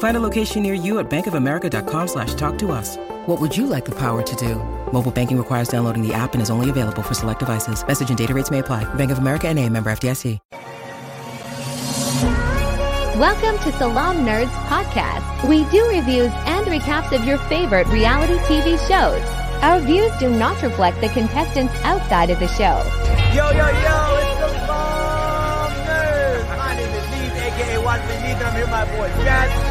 Find a location near you at bankofamerica.com slash talk to us. What would you like the power to do? Mobile banking requires downloading the app and is only available for select devices. Message and data rates may apply. Bank of America and a member FDIC. Welcome to Salaam Nerds Podcast. We do reviews and recaps of your favorite reality TV shows. Our views do not reflect the contestants outside of the show. Yo, yo, yo, it's the Bomb Nerds. My name is Neebs, aka Watchman Neebs, and I'm here with my boy Jazz.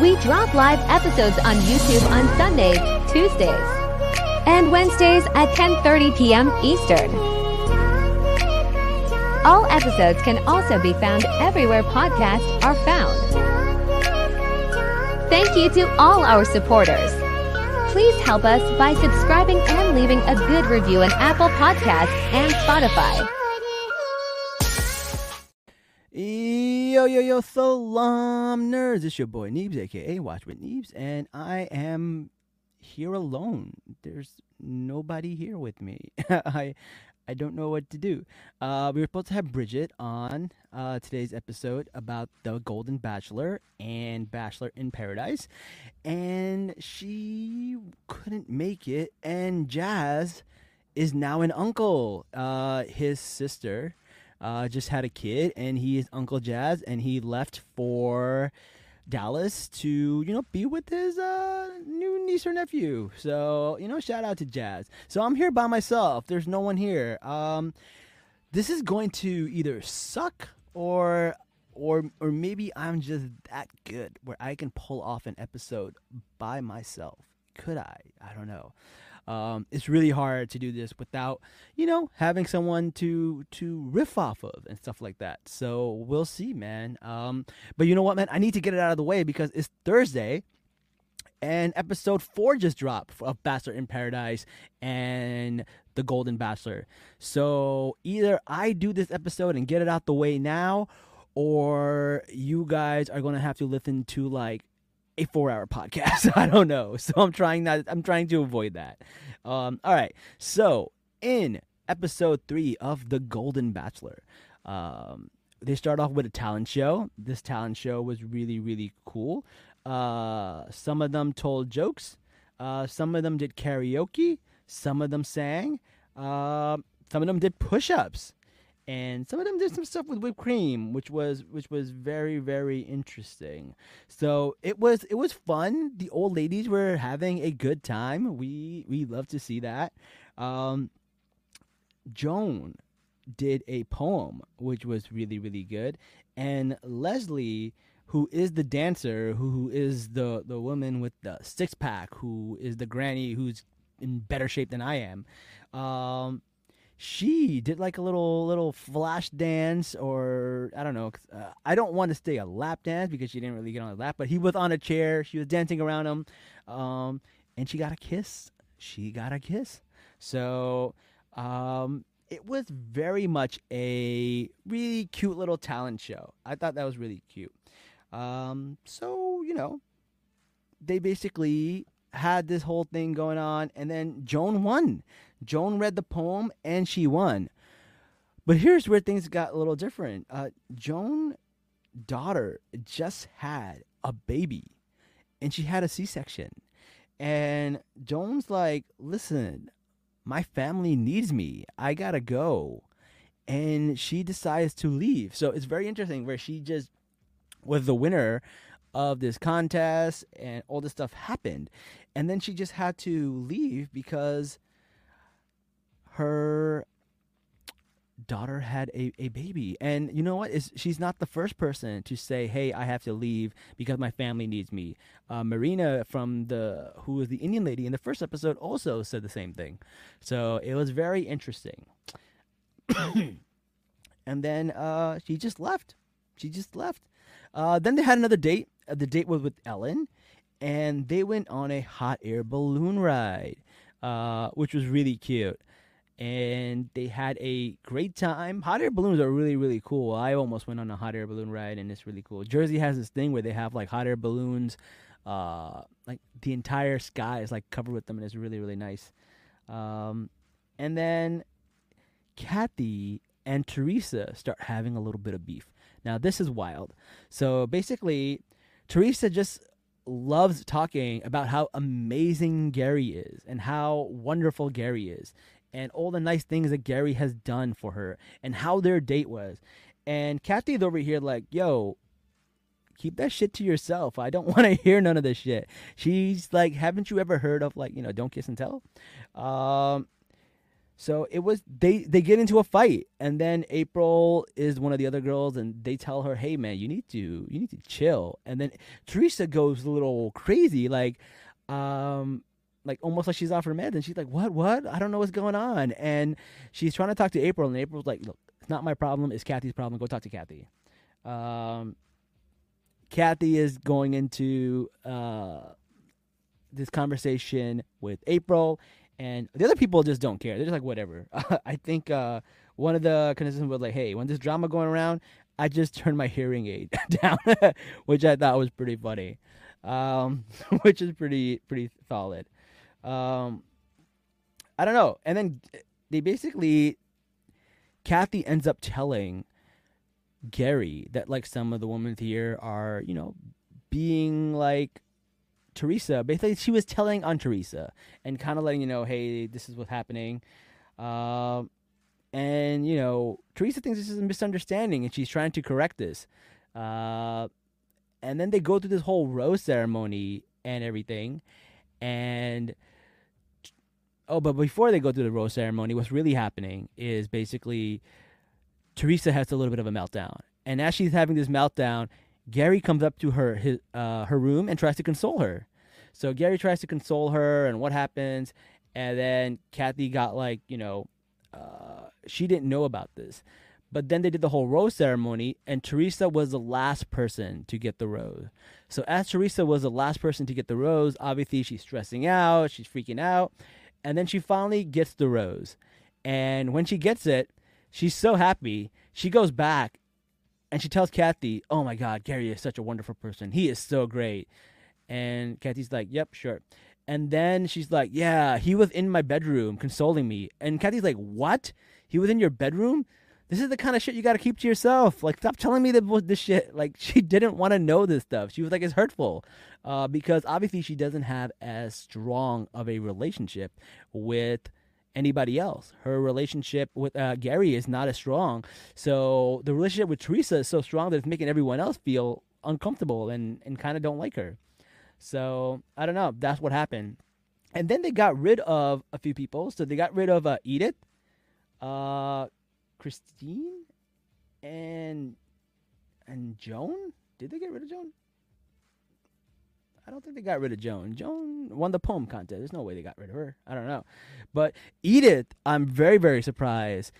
We drop live episodes on YouTube on Sundays, Tuesdays, and Wednesdays at 10:30 p.m. Eastern. All episodes can also be found everywhere podcasts are found. Thank you to all our supporters. Please help us by subscribing and leaving a good review on Apple Podcasts and Spotify. Yo, yo, yo, salaam nerds. It's your boy Neebs, aka Watch with Neebs, and I am here alone. There's nobody here with me. I I don't know what to do. Uh, we were supposed to have Bridget on uh, today's episode about the Golden Bachelor and Bachelor in Paradise, and she couldn't make it. And Jazz is now an uncle. Uh, his sister uh, just had a kid, and he is Uncle Jazz, and he left for Dallas to you know be with his uh, new niece or nephew. So you know, shout out to Jazz. So I'm here by myself. There's no one here. Um, this is going to either suck or or or maybe I'm just that good where I can pull off an episode by myself. Could I? I don't know. Um, it's really hard to do this without, you know, having someone to to riff off of and stuff like that. So we'll see, man. Um, but you know what, man? I need to get it out of the way because it's Thursday, and episode four just dropped of Bachelor in Paradise and The Golden Bachelor. So either I do this episode and get it out the way now, or you guys are gonna have to listen to like a four hour podcast. I don't know. So I'm trying not I'm trying to avoid that. Um, all right. So in episode three of The Golden Bachelor, um, they start off with a talent show. This talent show was really, really cool. Uh, some of them told jokes. Uh, some of them did karaoke. Some of them sang. Uh, some of them did push-ups and some of them did some stuff with whipped cream which was which was very very interesting. So it was it was fun. The old ladies were having a good time. We we love to see that. Um joan did a poem which was really really good. And leslie who is the dancer who, is the the woman with the six pack who is the granny who's in better shape than i am um she did like a little little flash dance or I don't know. Uh, I don't want to say a lap dance because she didn't really get on a lap, but he was on a chair. She was dancing around him, um, and she got a kiss. She got a kiss. So um, it was very much a really cute little talent show. I thought that was really cute. Um, so you know, they basically had this whole thing going on, and then Joan won. Joan read the poem and she won. But here's where things got a little different. Uh, Joan daughter just had a baby and she had a C-section. And Joan's like, "Listen, my family needs me. I got to go." And she decides to leave. So it's very interesting where she just was the winner of this contest and all this stuff happened. And then she just had to leave because her daughter had a, a baby. And you know what? Is she's not the first person to say, "Hey, I have to leave because my family needs me." Uh, Marina from the who was the Indian lady in the first episode also said the same thing. So it was very interesting. and then uh, she just left. She just left. Uh, then they had another date. Uh, the date was with Ellen, and they went on a hot air balloon ride, uh, which was really cute. And they had a great time. Hot air balloons are really, really cool. I almost went on a hot air balloon ride, and it's really cool. Jersey has this thing where they have like hot air balloons, uh, like the entire sky is like covered with them, and it's really, really nice. Um, and then Kathy and Theresa start having a little bit of beef. Now, this is wild. So basically, Theresa just loves talking about how amazing Gary is and how wonderful Gary is and all the nice things that Gary has done for her and how their date was. And Kathy's over here like, yo, keep that shit to yourself. I don't want to hear none of this shit. She's like, haven't you ever heard of like, you know, don't kiss and tell? Um, so it was they they get into a fight, and then April is one of the other girls, and they tell her, "Hey, man, you need to you need to chill." And then Theresa goes a little crazy, like, um, like almost like she's off her meds, and she's like, "What? What? I don't know what's going on." And she's trying to talk to April, and April's like, "Look, it's not my problem. It's Kathy's problem. Go talk to Kathy." Um, Kathy is going into uh, this conversation with April, and the other people just don't care. They're just like whatever. I think uh, one of the contestants was like, "Hey, when this drama going around, I just turned my hearing aid down," which I thought was pretty funny, um, which is pretty pretty solid. Um, I don't know. And then they basically, Kathy ends up telling Gary that like some of the women here are, you know, being like Theresa. Basically, she was telling on Theresa and kind of letting you know, hey, this is what's happening. Um, and you know, Theresa thinks this is a misunderstanding, and she's trying to correct this. Uh, and then they go through this whole rose ceremony and everything, and oh, but before they go through the rose ceremony, what's really happening is basically Theresa has a little bit of a meltdown, and as she's having this meltdown, Gary comes up to her his uh, her room and tries to console her. So Gary tries to console her, and what happens? And then Kathy got like you know, uh, she didn't know about this, but then they did the whole rose ceremony, and Theresa was the last person to get the rose. So as Theresa was the last person to get the rose, obviously she's stressing out, she's freaking out, and then she finally gets the rose. And when she gets it, she's so happy. She goes back and she tells Kathy, "Oh my God, Gary is such a wonderful person. He is so great." And Kathy's like, "Yep, sure." And then she's like, "Yeah, he was in my bedroom consoling me." And Kathy's like, "What? He was in your bedroom? This is the kind of shit you got to keep to yourself. Like, stop telling me that this shit. Like, she didn't want to know this stuff. She was like, it's hurtful, uh, because obviously she doesn't have as strong of a relationship with." anybody else. Her relationship with uh, Gary is not as strong. So the relationship with Theresa is so strong that it's making everyone else feel uncomfortable and, and kind of don't like her. So I don't know. That's what happened. And then they got rid of a few people. So they got rid of uh, Edith, uh, Christine, and and Joan. Did they get rid of Joan? I don't think they got rid of Joan. Joan won the poem contest. There's no way they got rid of her. I don't know. But Edith, I'm very, very surprised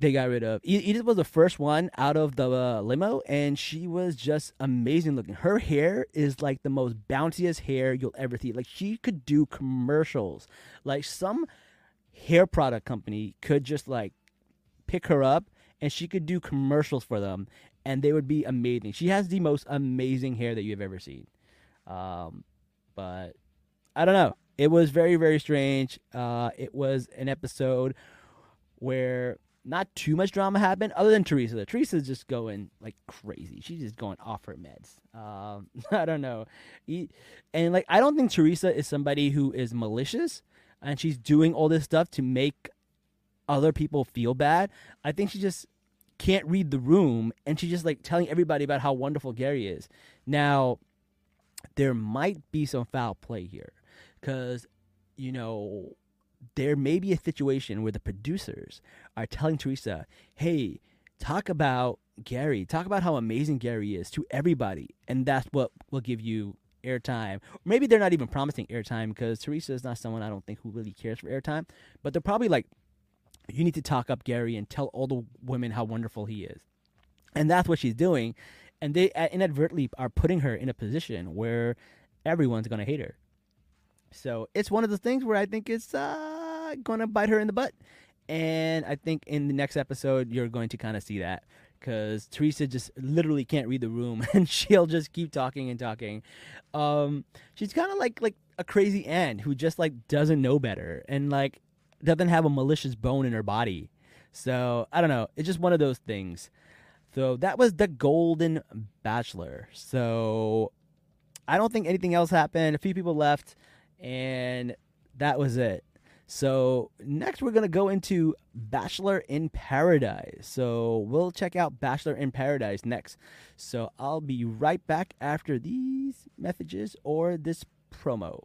they got rid of. Edith was the first one out of the uh, limo, and she was just amazing looking. Her hair is like the most bountiest hair you'll ever see. Like she could do commercials. Like some hair product company could just like pick her up, and she could do commercials for them, and they would be amazing. She has the most amazing hair that you've ever seen. Um, but I don't know. It was very, very strange. Uh, it was an episode where not too much drama happened, other than Theresa. Theresa's just going like crazy. She's just going off her meds. Um, I don't know, and like I don't think Theresa is somebody who is malicious, and she's doing all this stuff to make other people feel bad. I think she just can't read the room, and she's just like telling everybody about how wonderful Gary is. Now, there might be some foul play here because you know there may be a situation where the producers are telling Theresa, "Hey, talk about Gary. Talk about how amazing Gary is to everybody, and that's what will give you airtime. Maybe they're not even promising airtime because Theresa is not someone I don't think who really cares for airtime. But they're probably like, you need to talk up Gary and tell all the women how wonderful he is, and that's what she's doing. And they uh, inadvertently are putting her in a position where everyone's gonna hate her. So it's one of the things where I think it's uh, gonna bite her in the butt. And I think in the next episode, you're going to kind of see that because Theresa just literally can't read the room, and she'll just keep talking and talking. Um, she's kind of like like a crazy aunt who just like doesn't know better and like doesn't have a malicious bone in her body. So I don't know. It's just one of those things. So that was the Golden Bachelor. So I don't think anything else happened. A few people left, and that was it. So next we're gonna go into Bachelor in Paradise. So we'll check out Bachelor in Paradise next. So I'll be right back after these messages or this promo.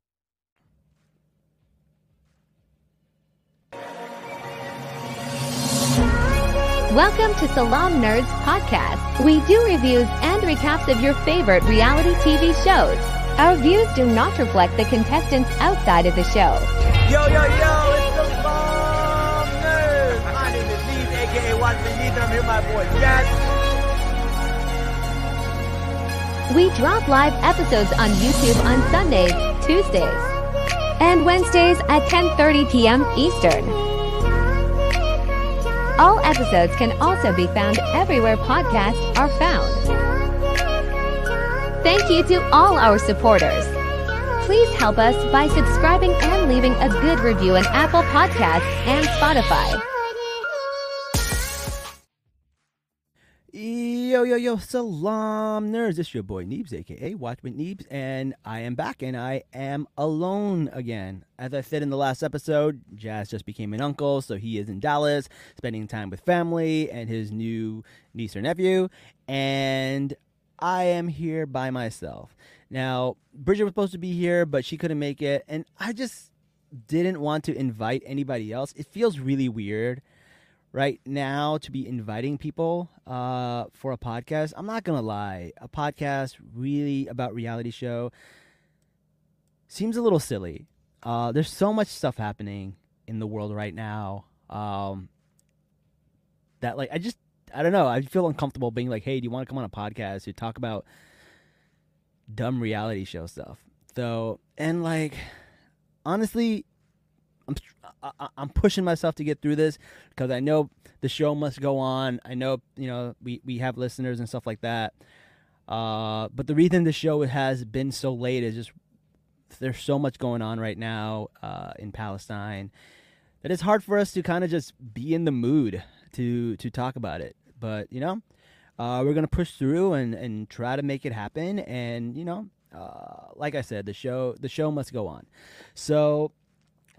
Welcome to Salaam Nerds Podcast. We do reviews and recaps of your favorite reality TV shows. Our views do not reflect the contestants outside of the show. Yo, yo, yo, it's the Bomb Nerds. My name is Neebs, aka Watson Neebs, I'm here with my boy Jazz. We drop live episodes on YouTube on Sundays, Tuesdays, and Wednesdays at 10:30 p.m. Eastern. All episodes can also be found everywhere podcasts are found. Thank you to all our supporters. Please help us by subscribing and leaving a good review on Apple Podcasts and Spotify. Yo, yo, yo, salaam nerds. It's your boy Neebs, aka Watchman Neebs, and I am back and I am alone again. As I said in the last episode, Jazz just became an uncle, so he is in Dallas spending time with family and his new niece or nephew, and I am here by myself. Now, Bridget was supposed to be here, but she couldn't make it, and I just didn't want to invite anybody else. It feels really weird right now to be inviting people uh, for a podcast. I'm not gonna lie, a podcast really about reality show seems a little silly. Uh, there's so much stuff happening in the world right now um, that like I just I don't know. I feel uncomfortable being like, hey, do you want to come on a podcast to talk about dumb reality show stuff? So and like honestly, I'm I, I'm pushing myself to get through this because I know the show must go on. I know you know we we have listeners and stuff like that. Uh, but the reason the show has been so late is just there's so much going on right now uh, in Palestine that it's hard for us to kind of just be in the mood to to talk about it. But you know, uh, we're gonna push through and and try to make it happen. And you know, uh, like I said, the show the show must go on. So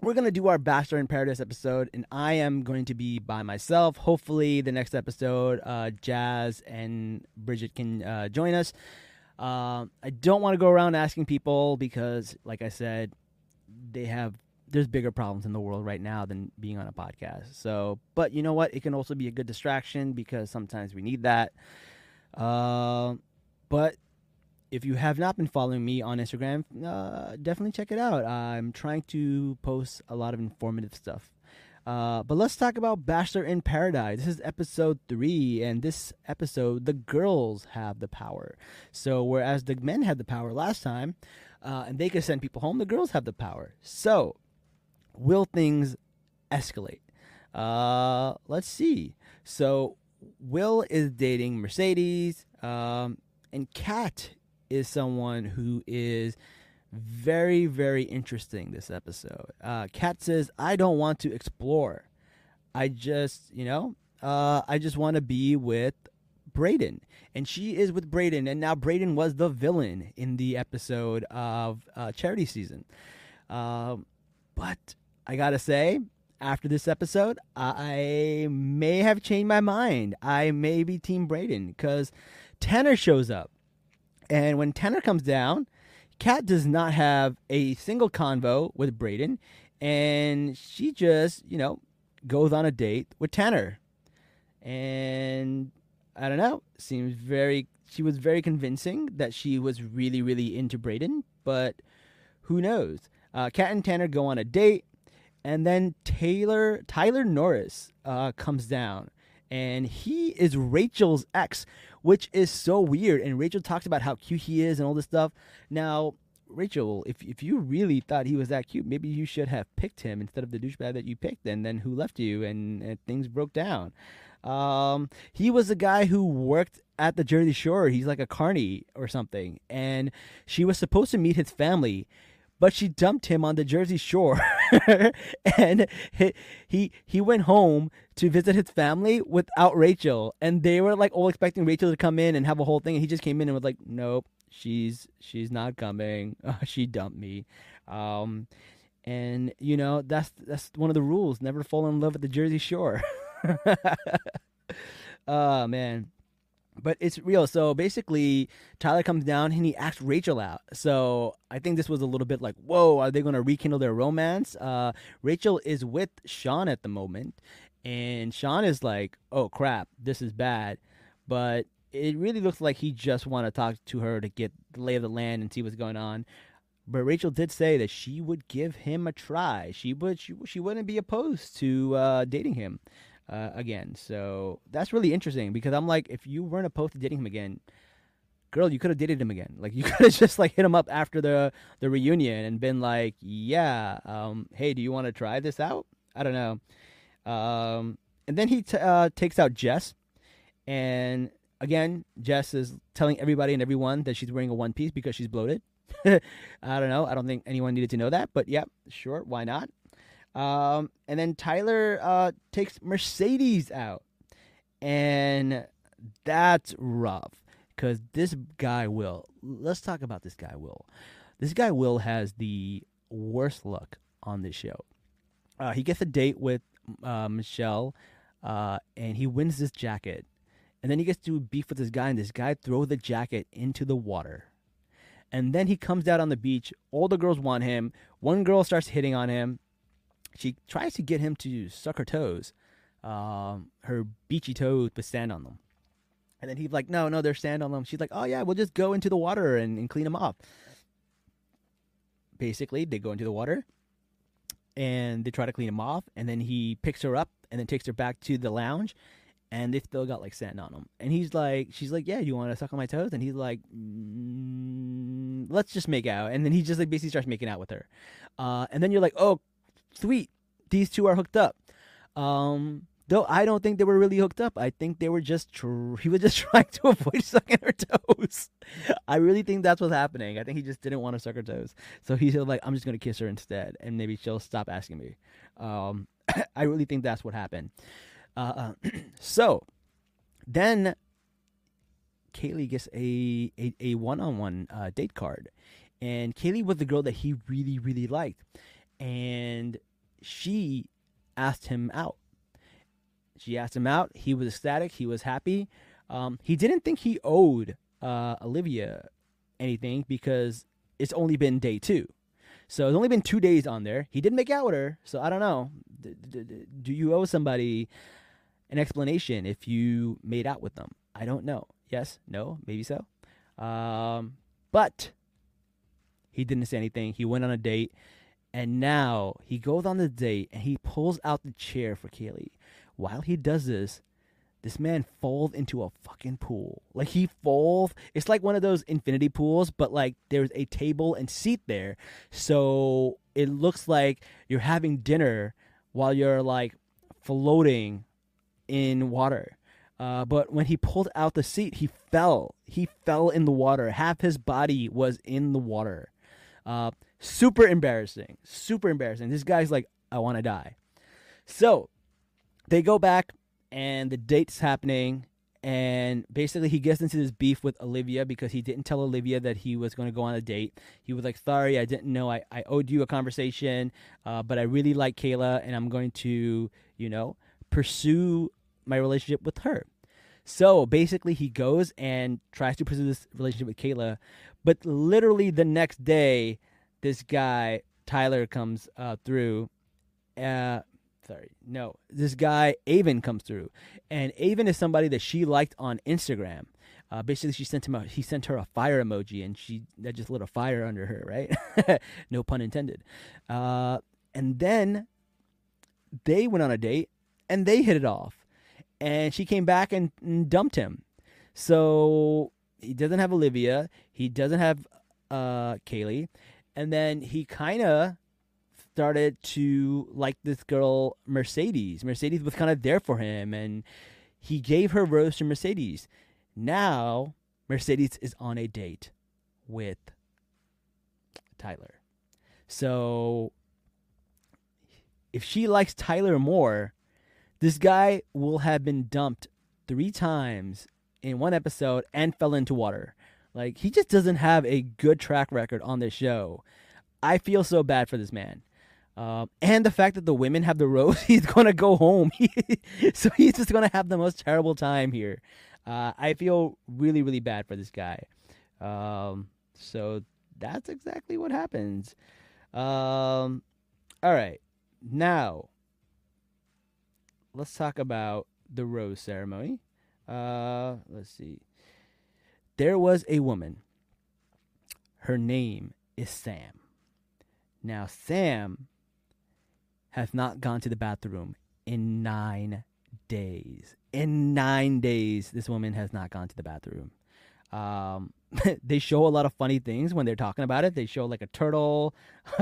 we're going to do our Bachelor in Paradise episode, and I am going to be by myself. Hopefully, the next episode, uh, Jazz and Bridget can uh, join us. Uh, I don't want to go around asking people because, like I said, they have there's bigger problems in the world right now than being on a podcast. So, but you know what? It can also be a good distraction because sometimes we need that. Uh, but if you have not been following me on Instagram, uh, definitely check it out. I'm trying to post a lot of informative stuff. Uh, but let's talk about Bachelor in Paradise. This is episode three, and this episode, the girls have the power. So, whereas the men had the power last time, uh, and they could send people home, the girls have the power. So, will things escalate? Uh, let's see. So, Will is dating Mercedes, um, and Kat is someone who is very, very interesting this episode. Uh, Kat says, I don't want to explore. I just, you know, uh, I just want to be with Brayden. And she is with Brayden. And now Brayden was the villain in the episode of uh, Charity Season. Um, but I got to say, after this episode, I may have changed my mind. I may be Team Brayden because Tanner shows up. And when Tanner comes down, Kat does not have a single convo with Brayden, and she just, you know, goes on a date with Tanner. And I don't know, seems very, she was very convincing that she was really, really into Brayden, but who knows? Uh, Kat and Tanner go on a date, and then Taylor, Tyler Norris uh, comes down, and he is Rachel's ex, which is so weird. And Rachel talks about how cute he is and all this stuff. Now, Rachel, if if you really thought he was that cute, maybe you should have picked him instead of the douchebag that you picked, and then who left you, and, and things broke down. Um, he was a guy who worked at the Jersey Shore. He's like a carny or something, and she was supposed to meet his family but she dumped him on the Jersey Shore, and he, he went home to visit his family without Rachel, and they were like all expecting Rachel to come in and have a whole thing, and he just came in and was like, "Nope, she's she's not coming. she dumped me." Um, and you know that's that's one of the rules: never fall in love at the Jersey Shore. oh man but it's real. So basically, Tyler comes down and he asks Rachel out. So I think this was a little bit like, whoa, are they going to rekindle their romance? Uh, Rachel is with Sean at the moment, and Sean is like, oh crap, this is bad. But it really looks like he just want to talk to her to get the lay of the land and see what's going on. But Rachel did say that she would give him a try. She would she, she wouldn't be opposed to uh, dating him uh, again. So that's really interesting because I'm like, if you weren't opposed to dating him again, girl, you could have dated him again. Like you could have just like hit him up after the the reunion and been like, yeah, um, hey, do you want to try this out? I don't know. Um, and then he t- uh, takes out Jess, and again, Jess is telling everybody and everyone that she's wearing a one piece because she's bloated. I don't know. I don't think anyone needed to know that, but yeah, sure, why not? Um, and then Tyler uh, takes Mercedes out. And that's rough because this guy, Will, let's talk about this guy, Will. This guy, Will, has the worst luck on this show. Uh, he gets a date with uh, Michelle uh, and he wins this jacket. And then he gets to beef with this guy, and this guy throws the jacket into the water. And then he comes out on the beach. All the girls want him. One girl starts hitting on him she tries to get him to suck her toes, um, her beachy toes, but stand on them. And then he's like, no, no, there's sand on them. She's like, oh yeah, we'll just go into the water and, and clean them off. Basically, they go into the water and they try to clean them off. And then he picks her up and then takes her back to the lounge. And they still got like sand on them. And he's like, she's like, yeah, you want to suck on my toes? And he's like, mm, let's just make out. And then he just like basically starts making out with her. Uh, and then you're like, oh sweet, these two are hooked up. Um, though I don't think they were really hooked up. I think they were just tr- he was just trying to avoid sucking her toes. I really think that's what's happening. I think he just didn't want to suck her toes, so he's like, I'm just gonna kiss her instead, and maybe she'll stop asking me. Um, I really think that's what happened. Uh, so then Kaylee gets a a, a one-on-one uh, date card, and Kaylee was the girl that he really really liked and she asked him out. She asked him out. He was ecstatic. He was happy. Um, he didn't think he owed uh, Olivia anything because it's only been day two. So it's only been two days on there. He didn't make out with her. So I don't know. D- d- d- do you owe somebody an explanation if you made out with them? I don't know. Yes, no, maybe so. Um, but he didn't say anything. He went on a date And now he goes on the date and he pulls out the chair for Kaylee. While he does this, this man falls into a fucking pool. Like he falls. It's like one of those infinity pools, but like there's a table and seat there. So it looks like you're having dinner while you're like floating in water. Uh, but when he pulled out the seat, he fell. He fell in the water. Half his body was in the water. Uh, super embarrassing. Super embarrassing. This guy's like, I want to die. So they go back, and the date's happening. And basically, he gets into this beef with Olivia because he didn't tell Olivia that he was going to go on a date. He was like, Sorry, I didn't know. I, I owed you a conversation, uh, but I really like Kayla, and I'm going to, you know, pursue my relationship with her. So basically, he goes and tries to pursue this relationship with Kayla, but literally the next day, this guy Tyler comes uh, through. Uh, sorry, no, this guy Aven comes through, and Aven is somebody that she liked on Instagram. Uh, basically, she sent him a he sent her a fire emoji, and she that just lit a fire under her, right? no pun intended. Uh, and then they went on a date, and they hit it off and she came back and, and dumped him. So he doesn't have Olivia. He doesn't have uh, Kaylee, and then he kind of started to like this girl Mercedes. Mercedes was kind of there for him, and he gave her rose to Mercedes. Now Mercedes is on a date with Tyler. So if she likes Tyler more, this guy will have been dumped three times in one episode and fell into water. Like he just doesn't have a good track record on this show. I feel so bad for this man. Um, and the fact that the women have the rose, he's gonna go home. so he's just gonna have the most terrible time here. Uh, I feel really, really bad for this guy. Um, so that's exactly what happens. Um, all right, now let's talk about the rose ceremony. Uh, let's see. There was a woman. Her name is Sam. Now, Sam has not gone to the bathroom in nine days. In nine days, this woman has not gone to the bathroom. Um, they show a lot of funny things when they're talking about it. They show like a turtle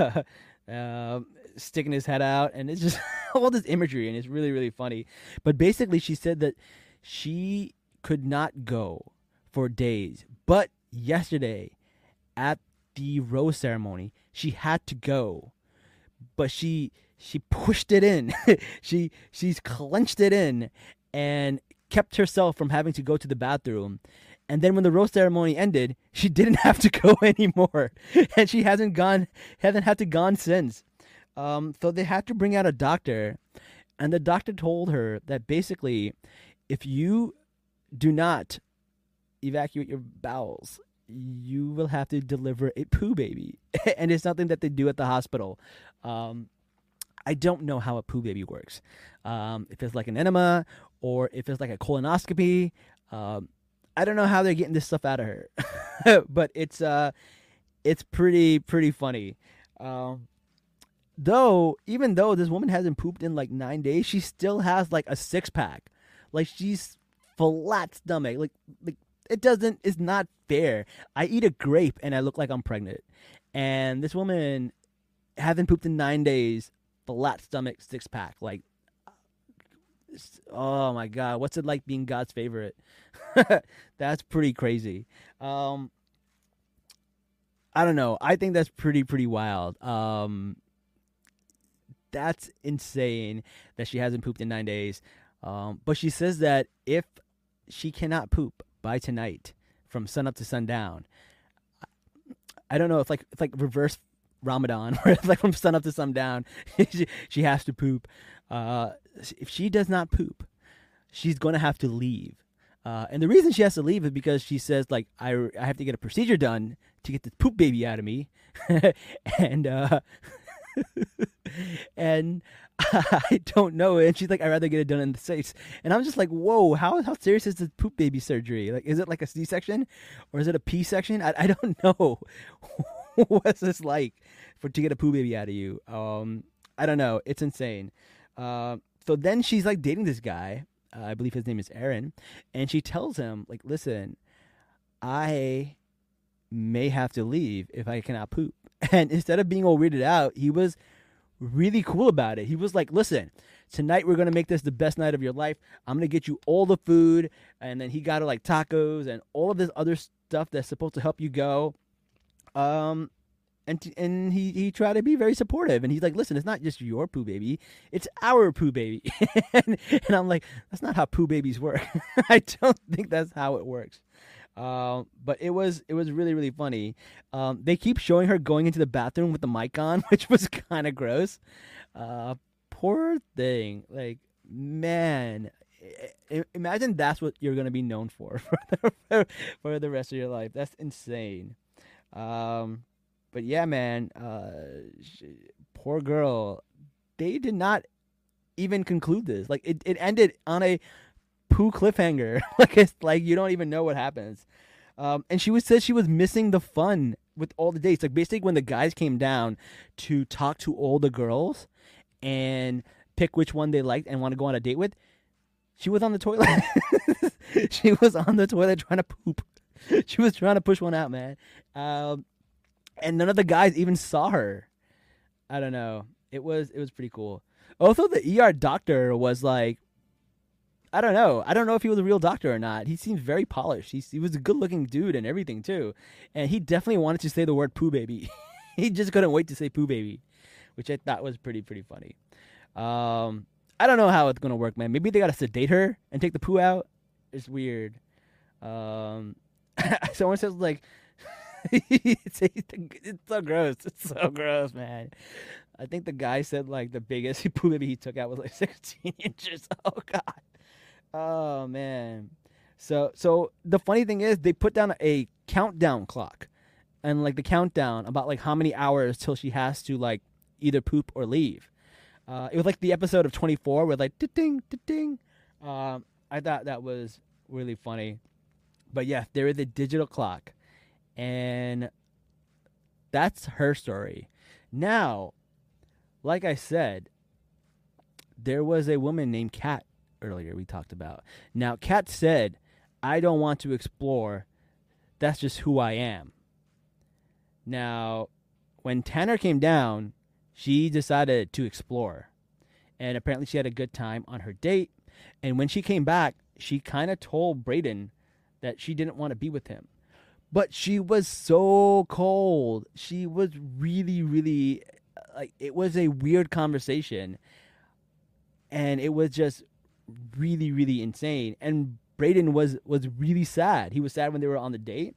uh, sticking his head out, and it's just all this imagery, and it's really really funny. But basically, she said that she could not go for days, but yesterday at the rose ceremony, she had to go, but she she pushed it in. she she's clenched it in and kept herself from having to go to the bathroom. And then when the rose ceremony ended, she didn't have to go anymore, and she hasn't gone, hasn't had to gone since. Um, so they had to bring out a doctor, and the doctor told her that basically, if you do not evacuate your bowels, you will have to deliver a poo baby, and it's something that they do at the hospital. Um, I don't know how a poo baby works. Um, if it's like an enema or if it's like a colonoscopy, um, I don't know how they're getting this stuff out of her, but it's uh, it's pretty pretty funny. Um, though even though this woman hasn't pooped in like nine days, she still has like a six pack. Like she's flat stomach. Like like it doesn't. It's not fair. I eat a grape and I look like I'm pregnant, and this woman hasn't pooped in nine days. Flat stomach, six pack. Like, oh my god, what's it like being God's favorite? that's pretty crazy. Um, I don't know. I think that's pretty pretty wild. Um, that's insane that she hasn't pooped in nine days. Um, but she says that if she cannot poop by tonight from sun up to sundown, I don't know. It's like it's like reverse Ramadan, where it's like from sun up to sundown, she, she has to poop. Uh, if she does not poop, she's going to have to leave. Uh, and the reason she has to leave is because she says like I, I have to get a procedure done to get this poop baby out of me, and uh, and I don't know. And she's like, I'd rather get it done in the States. And I'm just like, whoa, how, how serious is this poop baby surgery? Like, is it like a C section or is it a P section? I, I don't know. what's this like for to get a poo baby out of you? Um, I don't know. It's insane. Uh, so then she's like dating this guy. Uh, I believe his name is Aaron, and she tells him like, "Listen, I may have to leave if I cannot poop." And instead of being all weirded out, he was really cool about it. He was like, "Listen, tonight we're gonna make this the best night of your life. I'm gonna get you all the food." And then he got her like tacos and all of this other stuff that's supposed to help you go. Um, and t- and he he tried to be very supportive and he's like listen it's not just your poo baby it's our poo baby and, and i'm like that's not how poo babies work i don't think that's how it works um, but it was it was really really funny. Um, they keep showing her going into the bathroom with the mic on which was kind of gross. Uh, poor thing. Like man imagine that's what you're gonna be known for for the, for the rest of your life. That's insane. Um, but yeah, man, uh, sh- poor girl. They did not even conclude this. Like it, it ended on a poo cliffhanger. like it's like you don't even know what happens. Um, and she was said she was missing the fun with all the dates. Like basically when the guys came down to talk to all the girls and pick which one they liked and want to go on a date with, she was on the toilet. she was on the toilet trying to poop. She was trying to push one out, man. Um, and none of the guys even saw her. I don't know. It was it was pretty cool. Also, the ER doctor was like, I don't know. I don't know if he was a real doctor or not. He seems very polished. He he was a good looking dude and everything too, and he definitely wanted to say the word poo baby. he just couldn't wait to say poo baby, which I thought was pretty pretty funny. Um, I don't know how it's gonna work, man. Maybe they gotta sedate her and take the poo out. It's weird. Um, someone says like it's, it's so gross. It's so gross, man. I think the guy said like the biggest poo baby he took out was like 16 inches. Oh god. Oh man. So so the funny thing is they put down a countdown clock, and like the countdown about like how many hours till she has to like either poop or leave. Uh, it was like the episode of 24 where like ding ding. Um, I thought that was really funny. But yeah, there is a digital clock and that's her story. Now, like I said, there was a woman named Kat earlier we talked about. Now, Kat said, I don't want to explore. That's just who I am. Now, when Tanner came down, she decided to explore. And apparently, she had a good time on her date. And when she came back, she kind of told Brayden that she didn't want to be with him but she was so cold. She was really, really uh, like it was a weird conversation, and it was just really, really insane. And Brayden was was really sad. He was sad when they were on the date,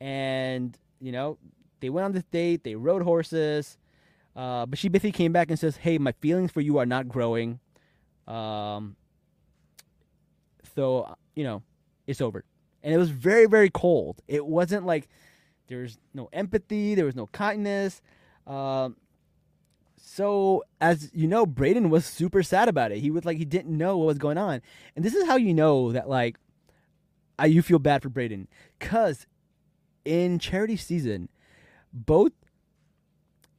and you know they went on this date. They rode horses, uh, but she basically came back and says, "Hey, my feelings for you are not growing." Um, so you know, it's over and it was very very cold. It wasn't like there was no empathy, there was no kindness. Um, so as you know, Brayden was super sad about it. He was like he didn't know what was going on, and this is how you know that like I you feel bad for Brayden because in charity season, both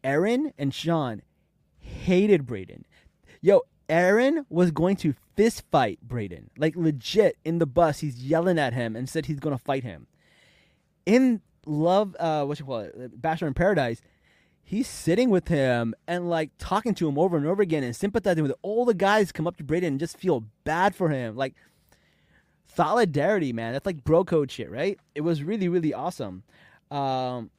Aaron and Sean hated Brayden. Yo, Aaron was going to fist fight Braden. Like legit in the bus, he's yelling at him and said he's gonna fight him. In Love, uh, what you call it, Bachelor in Paradise, he's sitting with him and like talking to him over and over again and sympathizing with all the guys come up to Brayden and just feel bad for him. Like solidarity, man. That's like bro code shit, right? It was really, really awesome. Um,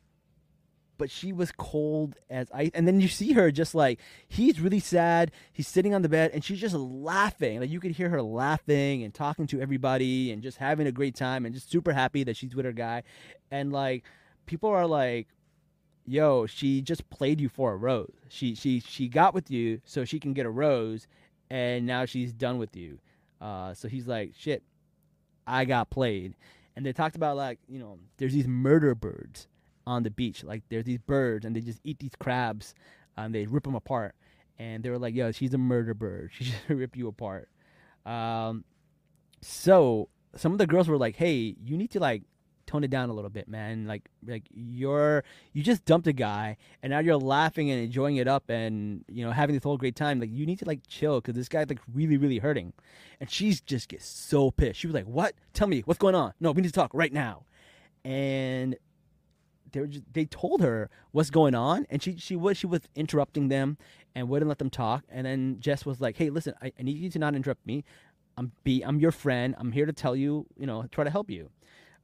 but she was cold as ice. And then you see her just like he's really sad. He's sitting on the bed and she's just laughing. Like you could hear her laughing and talking to everybody and just having a great time and just super happy that she's with her guy. And like people are like, "Yo, she just played you for a rose. She she she got with you so she can get a rose, and now she's done with you." Uh, so he's like, "Shit, I got played." And they talked about like you know, there's these murder birds on the beach. Like there's these birds and they just eat these crabs and they rip them apart. And they were like, "Yo, she's a murder bird. She's gonna rip you apart." Um, so some of the girls were like, "Hey, you need to like tone it down a little bit, man. Like like you're you just dumped a guy and now you're laughing and enjoying it up and you know having this whole great time. Like you need to like chill because this guy's like really really hurting, and she's just gets so pissed. She was like, "What? Tell me what's going on? No, we need to talk right now." And they were just, they told her what's going on, and she she was she was interrupting them and wouldn't let them talk. And then Jess was like, "Hey, listen, I, I need you to not interrupt me. I'm be I'm your friend. I'm here to tell you, you know, try to help you."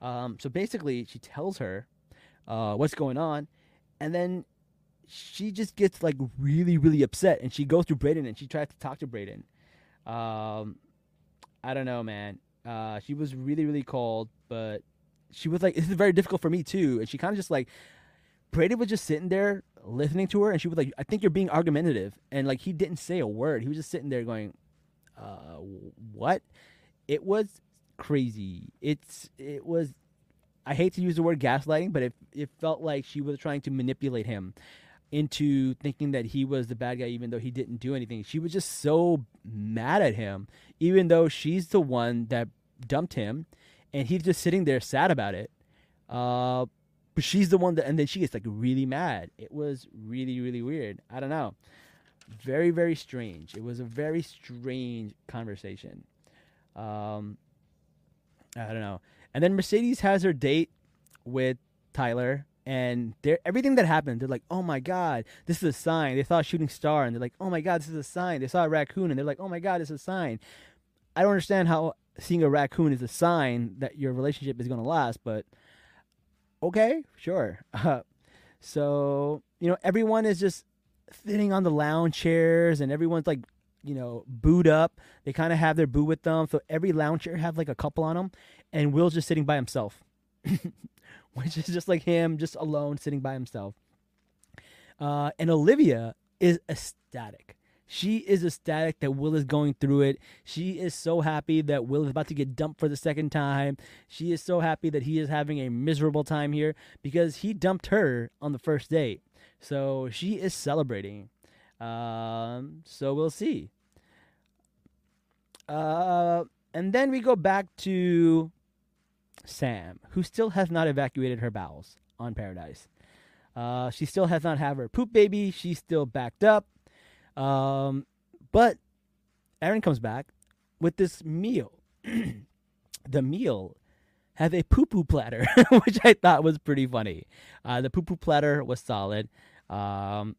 Um, so basically, she tells her uh, what's going on, and then she just gets like really really upset, and she goes to Brayden and she tries to talk to Brayden. Um, I don't know, man. Uh, she was really really cold, but she was like, "This is very difficult for me too," and she kind of just like. Brayden was just sitting there listening to her, and she was like, "I think you're being argumentative," and like he didn't say a word. He was just sitting there going, "Uh, what?" It was crazy. It's it was. I hate to use the word gaslighting, but it it felt like she was trying to manipulate him into thinking that he was the bad guy, even though he didn't do anything. She was just so mad at him, even though she's the one that dumped him, and he's just sitting there sad about it. Uh, but she's the one that, and then she gets like really mad. It was really, really weird. I don't know. Very, very strange. It was a very strange conversation. Um, I don't know. And then Mercedes has her date with Tyler, and they're, everything that happened, they're like, "Oh my god, this is a sign." They saw a shooting star, and they're like, "Oh my god, this is a sign." They saw a raccoon, and they're like, "Oh my god, this is a sign." I don't understand how seeing a raccoon is a sign that your relationship is going to last, but okay, sure. So you know, everyone is just sitting on the lounge chairs, and everyone's like, you know, booed up. They kind of have their boo with them, so every lounge chair have like a couple on them, and Will's just sitting by himself, which is just like him, just alone, sitting by himself. Uh, and Olivia is ecstatic. She is ecstatic that Will is going through it. She is so happy that Will is about to get dumped for the second time. She is so happy that he is having a miserable time here because he dumped her on the first date. So she is celebrating. Um, so we'll see. Uh, and then we go back to Sam, who still has not evacuated her bowels on Paradise. Uh, she still has not had her poop baby. She's still backed up. Um, but Aaron comes back with this meal. the meal has a poo poo platter, which I thought was pretty funny. Uh, the poo poo platter was solid. Um,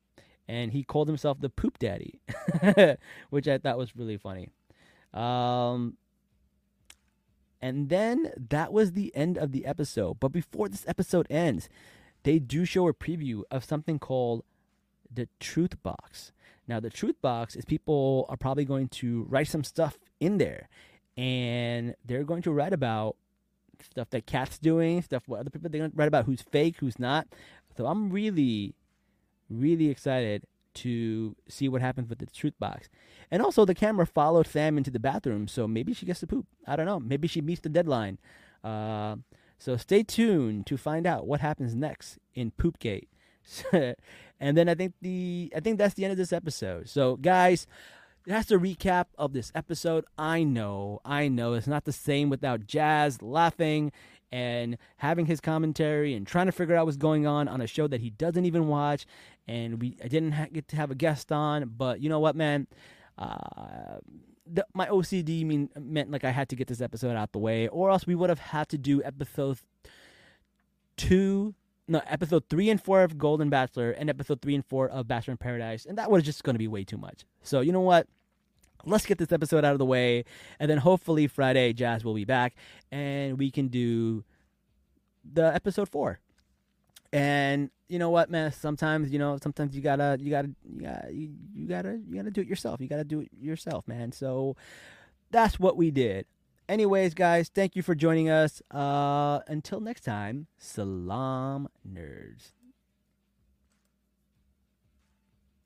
and he called himself the poop daddy, which I thought was really funny. Um, and then that was the end of the episode. But before this episode ends, they do show a preview of something called the Truth Box. Now, the Truth Box is people are probably going to write some stuff in there, and they're going to write about stuff that Kat's doing, stuff what other people they're going to write about who's fake, who's not. So I'm really, really excited to see what happens with the Truth Box. And also, the camera followed Sam into the bathroom, so maybe she gets to poop. I don't know. Maybe she meets the deadline. Uh, so stay tuned to find out what happens next in Poopgate. and then I think the I think that's the end of this episode. So guys, that's the recap of this episode. I know, I know it's not the same without Jazz laughing and having his commentary and trying to figure out what's going on on a show that he doesn't even watch. And we I didn't ha- get to have a guest on, but you know what, man. Uh, the, my OCD mean meant like I had to get this episode out the way, or else we would have had to do episode two no, episode three and four of Golden Bachelor and episode three and four of Bachelor in Paradise, and that was just going to be way too much. So you know what? Let's get this episode out of the way, and then hopefully Friday Jazz will be back, and we can do the episode four. And you know what, man? Sometimes you know, sometimes you gotta, you gotta, you gotta, you, gotta, you gotta do it yourself. You gotta do it yourself, man. So that's what we did. Anyways, guys, thank you for joining us. Uh, until next time, salam, nerds.